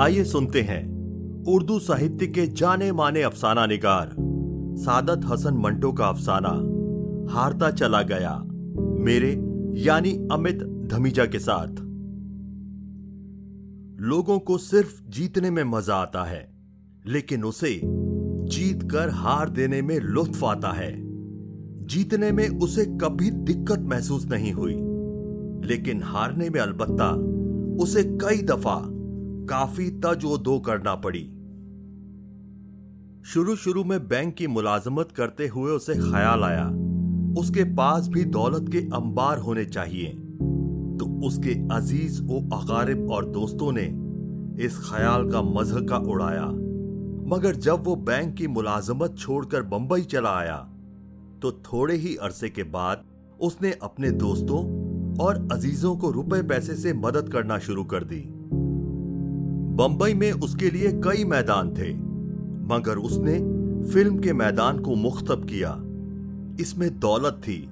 आइए सुनते हैं उर्दू साहित्य के जाने माने अफसाना निगार। सादत हसन मंटो का अफसाना। हारता चला गया। मेरे, यानी अमित धमीजा के साथ। लोगों को सिर्फ़ जीतने में मज़ा आता है, लेकिन उसे जीत कर हार देने में लुत्फ आता है। जीतने में उसे कभी दिक्कत महसूस नहीं हुई, लेकिन हारने में अलबत्ता उसे कई दफ़ा काफ़ी तजो दो करना पड़ी। शुरू शुरू में बैंक की मुलाजमत करते हुए उसे ख्याल आया। उसके पास भी दौलत के अंबार होने चाहिए। तो उसके अज़ीज़ ओ अकारिब और दोस्तों ने इस ख्याल का मजहका उड़ाया। मगर जब वो बैंक की मुलाजमत छोड़कर बंबई चला आया तो थोड़े ही अरसे के बाद उसने अपने दोस्तों और अजीजों को रुपए पैसे से मदद करना शुरू कर दी। बंबई में उसके लिए कई मैदान थे, मगर उसने फ़िल्म के मैदान को मुख्तब किया। इसमें दौलत थी,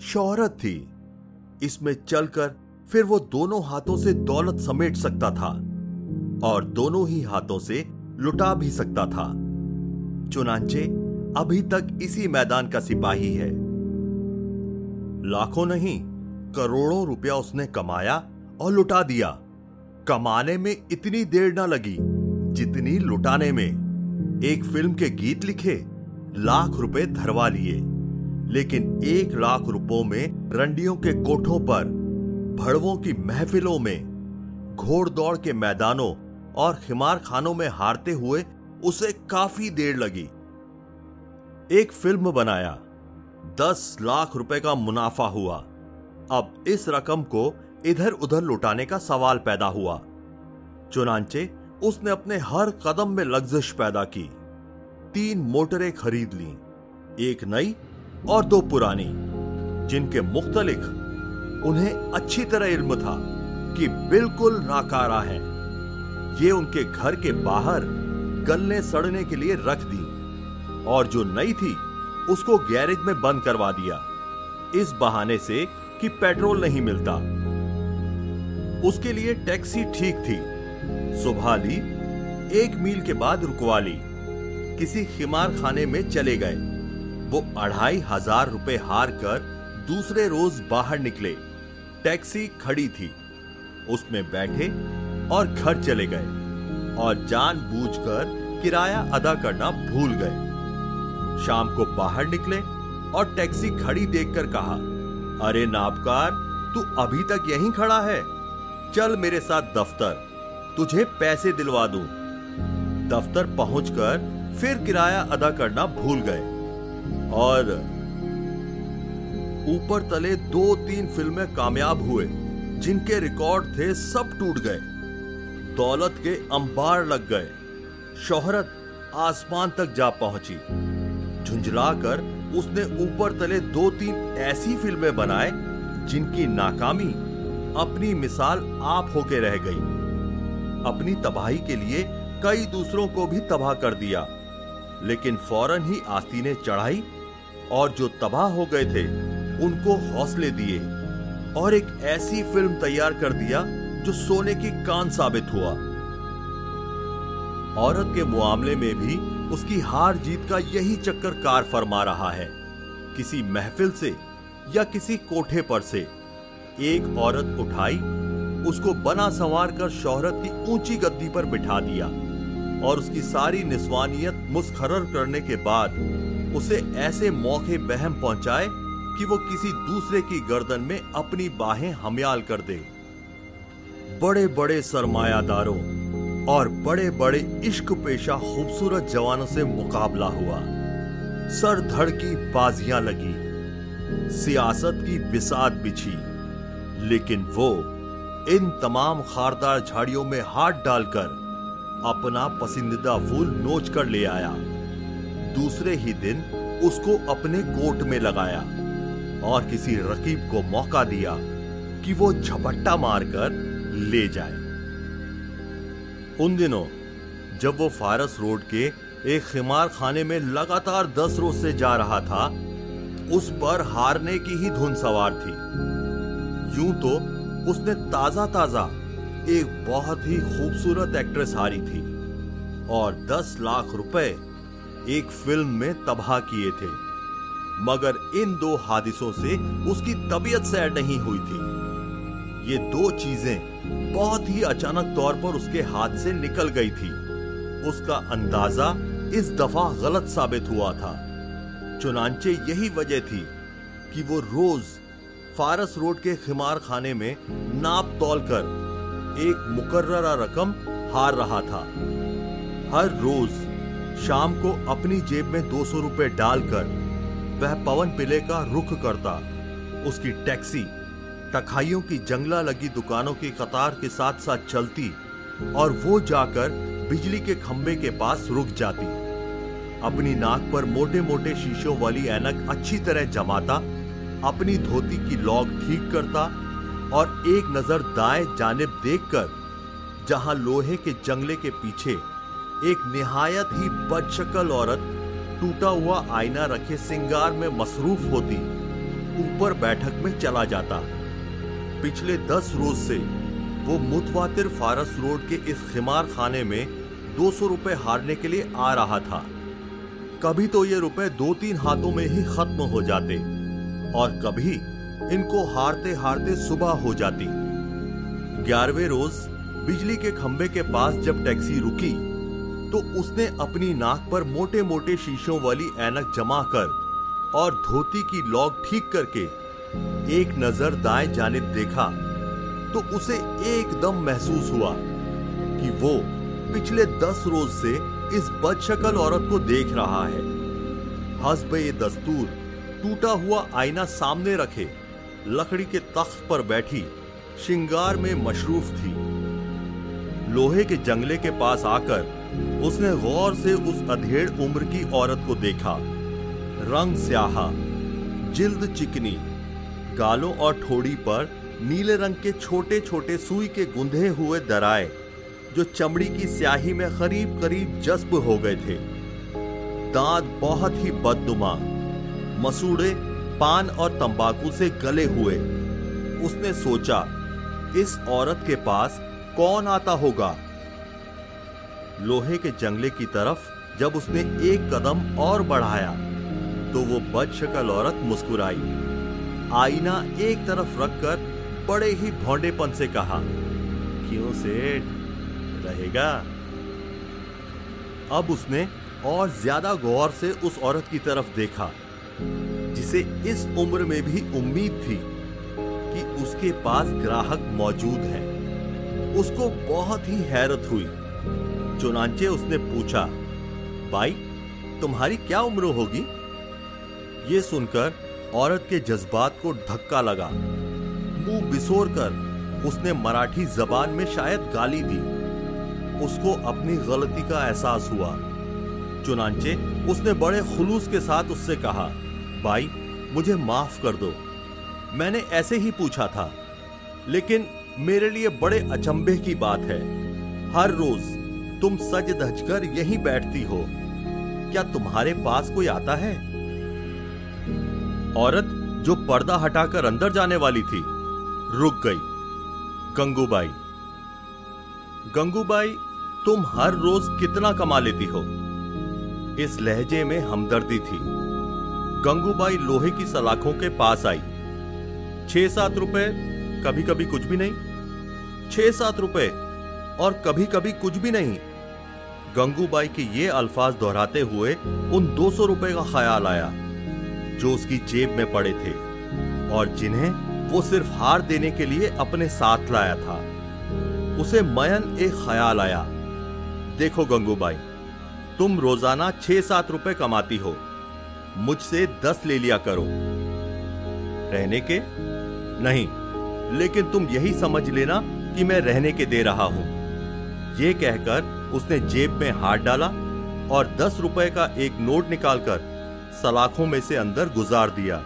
शोहरत थी। इसमें चलकर फिर वो दोनों हाथों से दौलत समेट सकता था, और दोनों ही हाथों से लुटा भी सकता था। चुनाचे, अभी तक इसी मैदान का सिपाही है। लाखों नहीं, करोड़ों रुपया उसने कमाया और लुटा दिया। कमाने में इतनी देर ना लगी, जितनी लुटाने में। एक फ़िल्म के गीत लिखे, लाख रुपए धरवा लिए। लेकिन एक लाख रुपयों में रंडियों के कोठों पर, भड़वों की महफिलों में घोड़दौड़ के मैदानों और खिमार खानों में हारते हुए उसे काफ़ी देर लगी। एक फ़िल्म बनाया, दस लाख रुपए का मुनाफा हुआ। अब इस रकम को इधर उधर लुटाने का सवाल पैदा हुआ। चुनाचे उसने अपने हर कदम में लग्जश पैदा की। तीन मोटरें खरीद ली, एक नई और दो पुरानी, जिनके मुख्तलिफ़, उन्हें अच्छी तरह इल्म था कि बिल्कुल नाकारा है। ये उनके घर के बाहर गलने सड़ने के लिए रख दी और जो नई थी, उसको गैरेज में बंद करवा दिया। इस बहाने से कि पेट्रोल नहीं मिलता। उसके लिए टैक्सी ठीक थी। सुबह ली एक मील के बाद रुकवा ली। किसी खिमार खाने में चले गए। वो अढ़ाई हज़ार रुपए हार कर दूसरे रोज बाहर निकले। टैक्सी खड़ी थी। उसमें बैठे और घर चले गए और जानबूझकर किराया अदा करना भूल गए। शाम को बाहर निकले और टैक्सी खड़ी देखकर कहा, अरे नाबकार तू अभी तक यहीं खड़ा है? चल मेरे साथ दफ्तर, तुझे पैसे दिलवा दूँ। दफ्तर पहुंचकर फिर किराया अदा करना भूल गए। और ऊपर तले दो तीन फ़िल्में कामयाब हुए, जिनके रिकॉर्ड थे सब टूट गए। दौलत के अंबार लग गए। शोहरत आसमान तक जा पहुँची। झुंझलाकर उसने ऊपर तले दो तीन ऐसी फ़िल्में बनाए, जिनकी नाकामी अपनी मिसाल आप होके रह गई। अपनी तबाही के लिए कई दूसरों को भी तबाह कर दिया। लेकिन फ़ौरन ही आस्तीने चढ़ाई और जो तबाह हो गए थे, उनको हौसले दिए और एक ऐसी फ़िल्म तैयार कर दिया जो सोने की कान साबित हुआ। औरत के मामले में भी उसकी हार जीत का यही चक्कर कार फरमा रहा है, किसी महफिल से या किसी कोठे पर से। एक औरत उठाई, उसको बना संवार कर शोहरत की ऊँची गद्दी पर बिठा दिया और उसकी सारी निस्वानियत मुस्खर करने के बाद उसे ऐसे मौके बहम पहुँचाए कि वो किसी दूसरे की गर्दन में अपनी बाहें हमयाल कर दे। बड़े बड़े सरमायादारों और बड़े बड़े इश्क पेशा खूबसूरत जवानों से मुकाबला हुआ। सर धड़ की बाजियाँ लगी, सियासत की बिसात बिछी। लेकिन वो इन तमाम खारदार झाड़ियों में हाथ डालकर अपना पसंदीदा फूल नोच कर ले आया। दूसरे ही दिन उसको अपने कोट में लगाया और किसी रकीब को मौका दिया कि वो झपट्टा मारकर ले जाए। उन दिनों जब वो फारस रोड के एक खिमार खाने में लगातार दस रोज से जा रहा था, उस पर हारने की ही धुन सवार थी। यूँ तो उसने ताज़ा ताज़ा एक बहुत ही खूबसूरत एक्ट्रेस हारी थी और 10 लाख रुपए एक फ़िल्म में तबाह किए थे। मगर इन दो हादिसों से उसकी तबीयत सैर नहीं हुई थी। ये दो चीज़ें बहुत ही अचानक तौर पर उसके हाथ से निकल गई थी। उसका अंदाज़ा इस दफ़ा गलत साबित हुआ था। चुनाचे यही वजह थी कि वो रोज फारस रोड के खिमार खाने में नाप तोल कर एक मुकर्रा रकम हार रहा था। हर रोज शाम को अपनी जेब में दो सौ रुपए डालकर वह पवन पिले का रुख करता। उसकी टैक्सी, तखाइयों की जंगला लगी दुकानों की कतार के साथ साथ चलती और वो जाकर बिजली के खंबे के पास रुक जाती। अपनी नाक पर मोटे मोटे शीशों वाली ऐनक अच्छी तरह जमाता अपनी धोती की लॉग ठीक करता और एक नज़र दाएँ जानिब देखकर, जहाँ लोहे के जंगले के पीछे एक निहायत ही बदशकल औरत टूटा हुआ आईना रखे सिंगार में मसरूफ होती, ऊपर बैठक में चला जाता। पिछले दस रोज से वो मुतवातिर फारस रोड के इस खिमार खाने में दो सौ रुपए हारने के लिए आ रहा था। कभी तो ये रुपए दो तीन हाथों में ही खत्म हो जाते। और कभी इनको हारते हारते सुबह हो जाती। ग्यारहवें रोज बिजली के खंबे के पास जब टैक्सी रुकी तो उसने अपनी नाक पर मोटे मोटे शीशों वाली ऐनक जमा कर और धोती की लॉग ठीक करके एक नज़र दाएँ जानिब देखा तो उसे एकदम महसूस हुआ कि वो पिछले दस रोज से इस बदशकल औरत को देख रहा है। हसब ये दस्तूर टूटा हुआ आईना सामने रखे, लकड़ी के तख्त पर बैठी, श्रृंगार में मशरूफ थी। लोहे के जंगले के पास आकर उसने गौर से उस अधेड़ उम्र की औरत को देखा। रंग स्याहा, जिल्द चिकनी, गालों और ठोड़ी पर नीले रंग के छोटे छोटे सुई के गुंधे हुए दराए, जो चमड़ी की स्याही में करीब करीब जज्ब हो गए थे। दांत बहुत ही बदनुमा मसूड़े, पान और तंबाकू से गले हुए। उसने सोचा, इस औरत के पास कौन आता होगा? लोहे के जंगले की तरफ़ जब उसने एक कदम और बढ़ाया तो वो बदशकल औरत मुस्कुराई। आईना एक तरफ़ रखकर बड़े ही भौंडेपन से कहा, क्यों सेठ? रहेगा? अब उसने और ज़्यादा गौर से उस औरत की तरफ़ देखा। जिसे इस उम्र में भी उम्मीद थी कि उसके पास ग्राहक मौजूद है। उसको बहुत ही हैरत हुई। चुनाचे उसने पूछा, भाई, तुम्हारी क्या उम्र होगी? ये सुनकर औरत के जज्बात को धक्का लगा। मुँह बिसोर कर उसने मराठी जबान में शायद गाली दी। उसको अपनी गलती का एहसास हुआ। चुनाचे उसने बड़े खुलूस के साथ उससे कहा भाई, मुझे माफ़ कर दो। मैंने ऐसे ही पूछा था, लेकिन मेरे लिए बड़े अचंभे की बात है। हर रोज तुम सज धज कर यहीं बैठती हो। क्या तुम्हारे पास कोई आता है? औरत जो पर्दा हटाकर अंदर जाने वाली थी, रुक गई। गंगूबाई। गंगूबाई, तुम हर रोज कितना कमा लेती हो? इस लहजे में हमदर्दी थी। गंगूबाई लोहे की सलाखों के पास आई। छह सात रुपए कभी कभी कुछ भी नहीं। छह सात रुपए, और कभी कभी कुछ भी नहीं। गंगूबाई के ये अल्फाज दोहराते हुए उन दो सौ रुपए का ख्याल आया, जो उसकी जेब में पड़े थे, और जिन्हें वो सिर्फ़ हार देने के लिए अपने साथ लाया था। उसे मयन एक ख्याल आया। देखो गंगूबाई, तुम रोज़ाना छह सात रुपए कमाती हो। मुझसे दस ले लिया करो। रहने के? नहीं, लेकिन तुम यही समझ लेना कि मैं रहने के दे रहा हूँ। यह कहकर उसने जेब में हाथ डाला और दस रुपए का एक नोट निकालकर सलाखों में से अंदर गुजार दिया।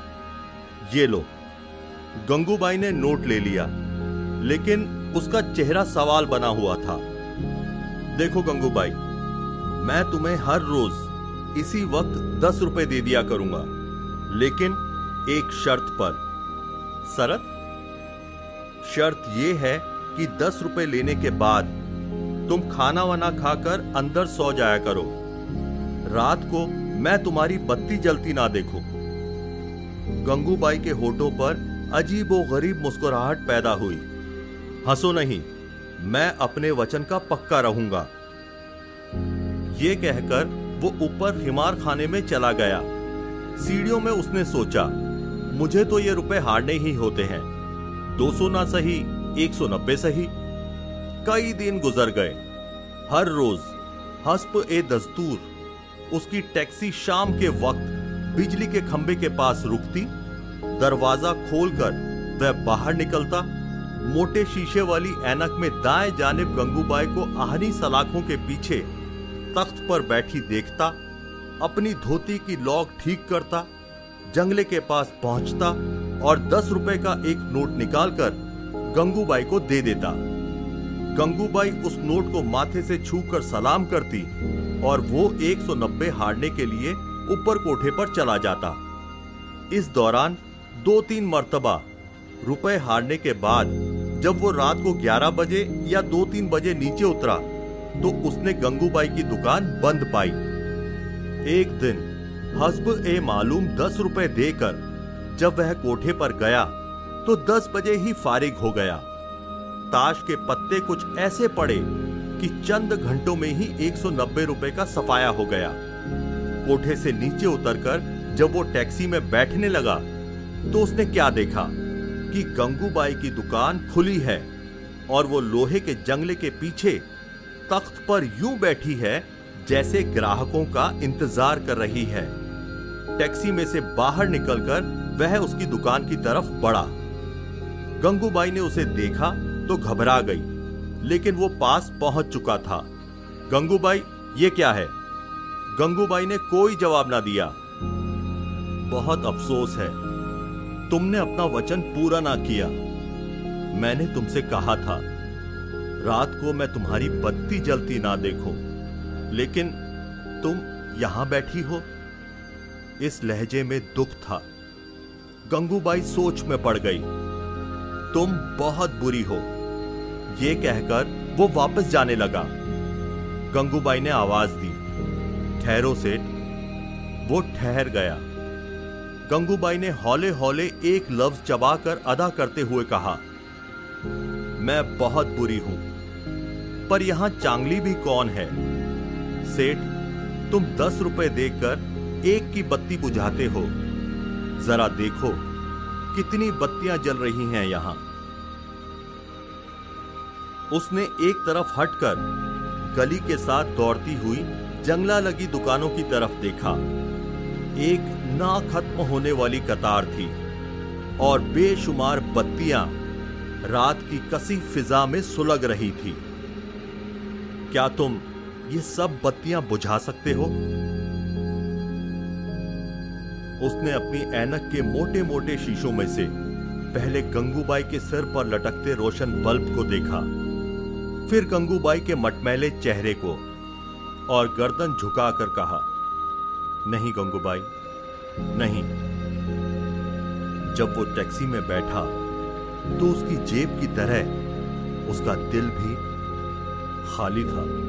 ये लो। गंगूबाई ने नोट ले लिया, लेकिन उसका चेहरा सवाल बना हुआ था। देखो गंगूबाई, मैं तुम्हें हर रोज इसी वक्त दस रुपए दे दिया करूँगा। लेकिन एक शर्त पर। शरत? शर्त यह है कि दस रुपए लेने के बाद तुम खाना वाना खाकर अंदर सो जाया करो। रात को मैं तुम्हारी बत्ती जलती ना देखो। गंगूबाई के होठों पर अजीब गरीब मुस्कुराहट पैदा हुई। हंसो नहीं, मैं अपने वचन का पक्का रहूँगा। ये कहकर वो ऊपर हिमार खाने में चला गया। सीढ़ियों में उसने सोचा, मुझे तो ये रुपए हारने ही होते हैं। 200 ना सही 190 सही। कई दिन गुजर गए। हर रोज हस्प ए दस्तूर उसकी टैक्सी शाम के वक्त बिजली के खंबे के पास रुकती। दरवाज़ा खोलकर वह बाहर निकलता। मोटे शीशे वाली ऐनक में दाएँ जानिब गंगूबाई को आहनी सलाखों के पीछे तख्त पर बैठी देखता, अपनी धोती की लॉक ठीक करता, जंगले के पास पहुँचता और दस रुपए का एक नोट निकालकर गंगूबाई को दे देता। गंगूबाई उस नोट को माथे से छूकर सलाम करती और वो 190 हारने के लिए ऊपर कोठे पर चला जाता। इस दौरान दो तीन मर्तबा रुपए हारने के बाद जब वो रात को 11 बजे या दो तीन बजे नीचे उतरा तो उसने गंगूबाई की दुकान बंद पाई। एक दिन, हस्ब ए मालूम दस रुपए देकर, जब वह कोठे पर गया तो दस बजे ही फारिग हो गया। ताश के पत्ते कुछ ऐसे पड़े कि चंद घंटों में ही 190 रुपए का सफाया हो गया। कोठे से नीचे उतरकर, जब वो टैक्सी में बैठने लगा तो उसने क्या देखा कि गंगूबाई की दुकान खुली है और वो लोहे के जंगले के पीछे तख्त पर यूँ बैठी है जैसे ग्राहकों का इंतज़ार कर रही है। टैक्सी में से बाहर निकलकर वह उसकी दुकान की तरफ़ बढ़ा। गंगूबाई ने उसे देखा तो घबरा गई, लेकिन वो पास पहुँच चुका था। गंगूबाई, ये क्या है? गंगूबाई ने कोई जवाब ना दिया। बहुत अफसोस है, तुमने अपना वचन पूरा ना किया। मैंने तुमसे कहा था रात को मैं तुम्हारी बत्ती जलती ना देखूँ, लेकिन तुम यहाँ बैठी हो। इस लहजे में दुख था। गंगूबाई सोच में पड़ गई, तुम बहुत बुरी हो। ये कहकर वो वापस जाने लगा। गंगूबाई ने आवाज़ दी। ठहरो सेठ। वो ठहर गया। गंगूबाई ने हौले हौले एक लफ्ज चबाकर अदा करते हुए कहा, मैं बहुत बुरी हूँ। पर यहाँ चांगली भी कौन है? सेठ, तुम दस रुपए देकर एक की बत्ती बुझाते हो। जरा देखो, कितनी बत्तियाँ जल रही हैं यहाँ। उसने एक तरफ़ हटकर गली के साथ दौड़ती हुई जंगला लगी दुकानों की तरफ़ देखा। एक ना खत्म होने वाली कतार थी और बेशुमार बत्तियाँ रात की कसी फिजा में सुलग रही थी। क्या तुम ये सब बत्तियाँ बुझा सकते हो? उसने अपनी ऐनक के मोटे मोटे शीशों में से पहले गंगूबाई के सिर पर लटकते रोशन बल्ब को देखा, फिर गंगूबाई के मटमैले चेहरे को और गर्दन झुकाकर कहा, नहीं गंगूबाई, नहीं। जब वो टैक्सी में बैठा तो उसकी जेब की तरह उसका दिल भी खाली था।